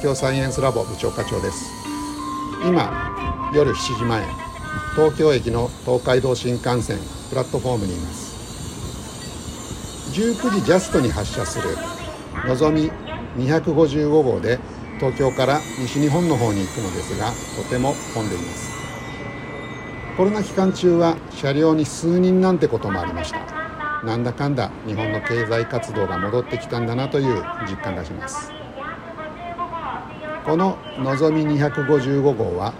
東京サイエンスラボ部長課長です。今夜7時前東京駅の東海道新幹線プラットフォームにいます。19時ジャストに発車するのぞみ255号で東京から西日本の方に行くのですがとても混んでいます。コロナ期間中は車両に数人なんてこともありました。なんだかんだ日本の経済活動が戻ってきたんだなという実感がします。こののぞみ255号は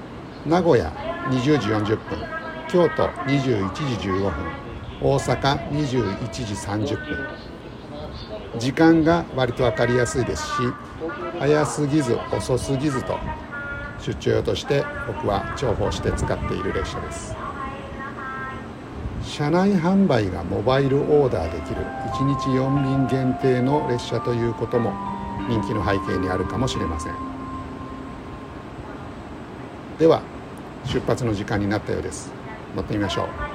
名古屋20時40分京都21時15分大阪21時30分時間が割と分かりやすいですし早すぎず遅すぎずと出張用として僕は重宝して使っている列車です。車内販売がモバイルオーダーできる1日4便限定の列車ということも人気の背景にあるかもしれません。では出発の時間になったようです。乗ってみましょう。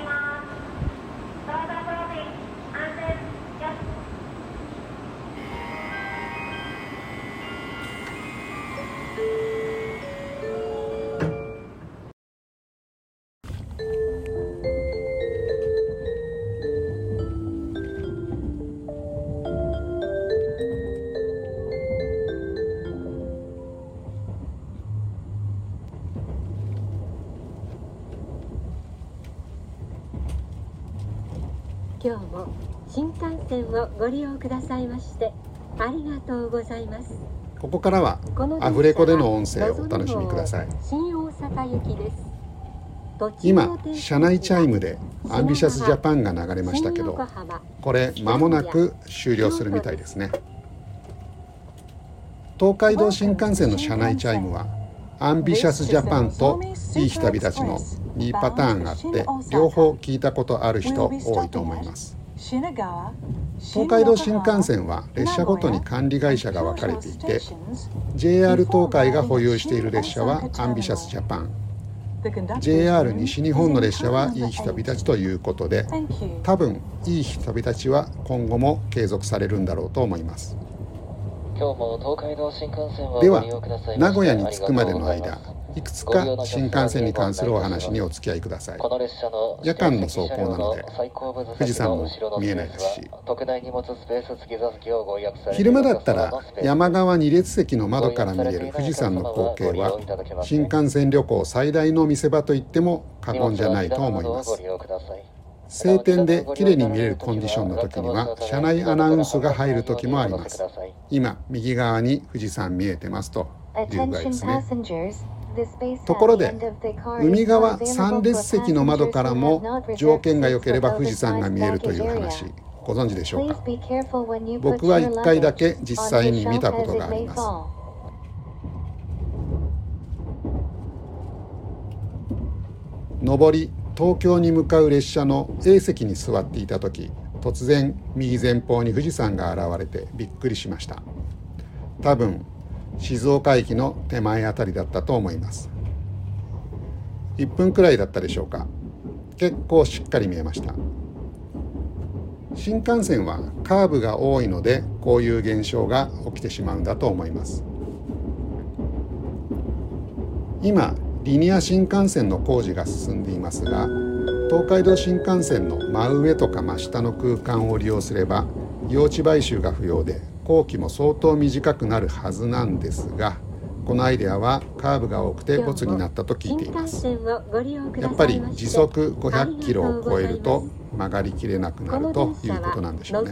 今日も新幹線をご利用くださいましてありがとうございます。ここからはアフレコでの音声をお楽しみください。新大阪行きです。今車内チャイムで Ambitious Japan が流れましたけどこれ間もなく終了するみたいですね。東海道新幹線の車内チャイムは Ambitious Japan といい日旅立ちの2パターンがあって両方聞いたことある人多いと思います。東海道新幹線は列車ごとに管理会社が分かれていて JR 東海が保有している列車はアンビシャスジャパン。JR 西日本の列車はいい日旅立ちということで多分いい日旅立ちは今後も継続されるんだろうと思います。今日も東海道新幹線をでは名古屋に着くまでの間いくつか新幹線に関するお話にお付き合いください。夜間の走行なので富士山も見えないですし昼間だったら山側2列席の窓から見える富士山の光景は新幹線旅行最大の見せ場と言っても過言じゃないと思います。晴天で綺麗に見えるコンディションの時には車内アナウンスが入る時もあります。今右側に富士山見えてますという具合ですね。ところで海側3列席の窓からも条件が良ければ富士山が見えるという話。ご存知でしょうか僕は1回だけ実際に見たことがあります。上り東京に向かう列車の A 席に座っていた時突然右前方に富士山が現れてびっくりしました。多分静岡駅の手前あたりだったと思います。1分くらいだったでしょうか。結構しっかり見えました。新幹線はカーブが多いのでこういう現象が起きてしまうんだと思います。今リニア新幹線の工事が進んでいますが東海道新幹線の真上とか真下の空間を利用すれば用地買収が不要で工期も相当短くなるはずなんですがこのアイデアはカーブが多くてボツになったと聞いています。やっぱり時速500キロを超えると曲がりきれなくなるということなんでしょうね。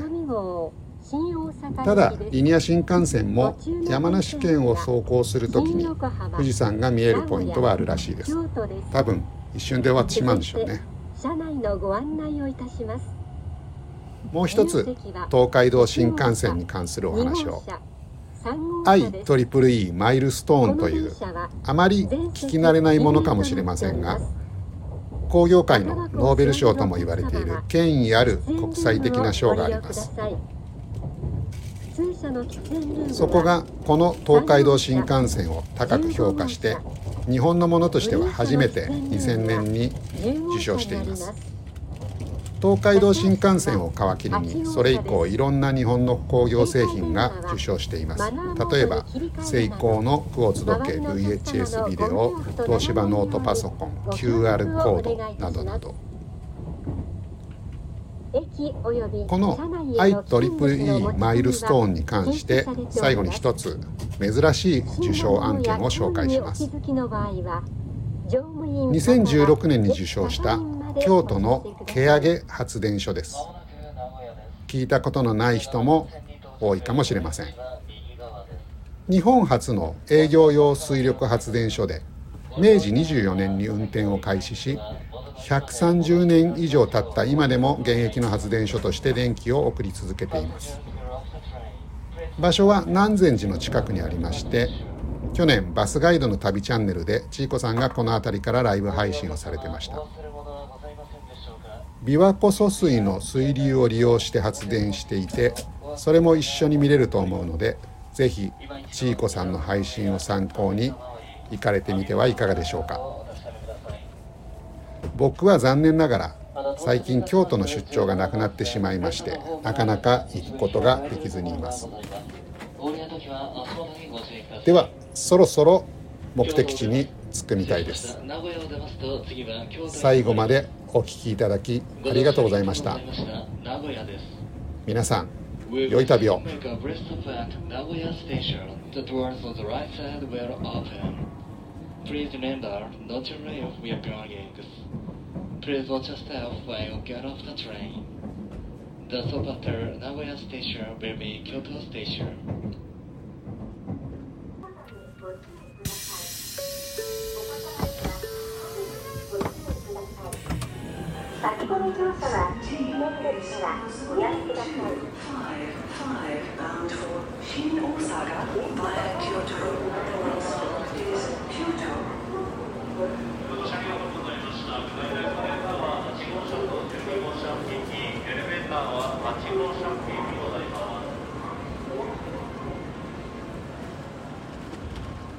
ただリニア新幹線も山梨県を走行するときに富士山が見えるポイントはあるらしいです。多分一瞬で終わってしまうんでしょうね。車内のご案内をいたしますもう一つ東海道新幹線に関するお話を。IEEE マイルストーンというあまり聞き慣れないものかもしれませんが工業界のノーベル賞とも言われている権威ある国際的な賞があります。そこがこの東海道新幹線を高く評価して日本のものとしては初めて2000年に受賞しています。東海道新幹線を皮切りにそれ以降いろんな日本の工業製品が受賞しています。例えばセイコーのクォーツ時計 VHS ビデオ東芝ノートパソコン QR コードなどなど。この IEEE マイルストーンに関して最後に一つ珍しい受賞案件を紹介します。2016年に受賞した京都の毛上げ発電所です。聞いたことのない人も多いかもしれません。日本初の営業用水力発電所で明治24年に運転を開始し130年以上経った今でも現役の発電所として電気を送り続けています。場所は南禅寺の近くにありまして去年バスガイドの旅チャンネルでちいこさんがこの辺りからライブ配信をされてました。琵琶湖疎水の水流を利用して発電していてそれも一緒に見れると思うのでぜひちいこさんの配信を参考に行かれてみてはいかがでしょうか。僕は残念ながら最近京都の出張がなくなってしまいましてなかなか行くことができずにいます。ではそろそろ目的地に着くみたいです最後までお聞きいただきありがとうございました皆さん良い旅を Please remember not to leave your belongings. Please watch your step when you get off the train. The stop after Nagoya Station will be Kyoto Station. 先込み乗車は記念列車はおやめください。bound for Shin Osaka via Kyoto.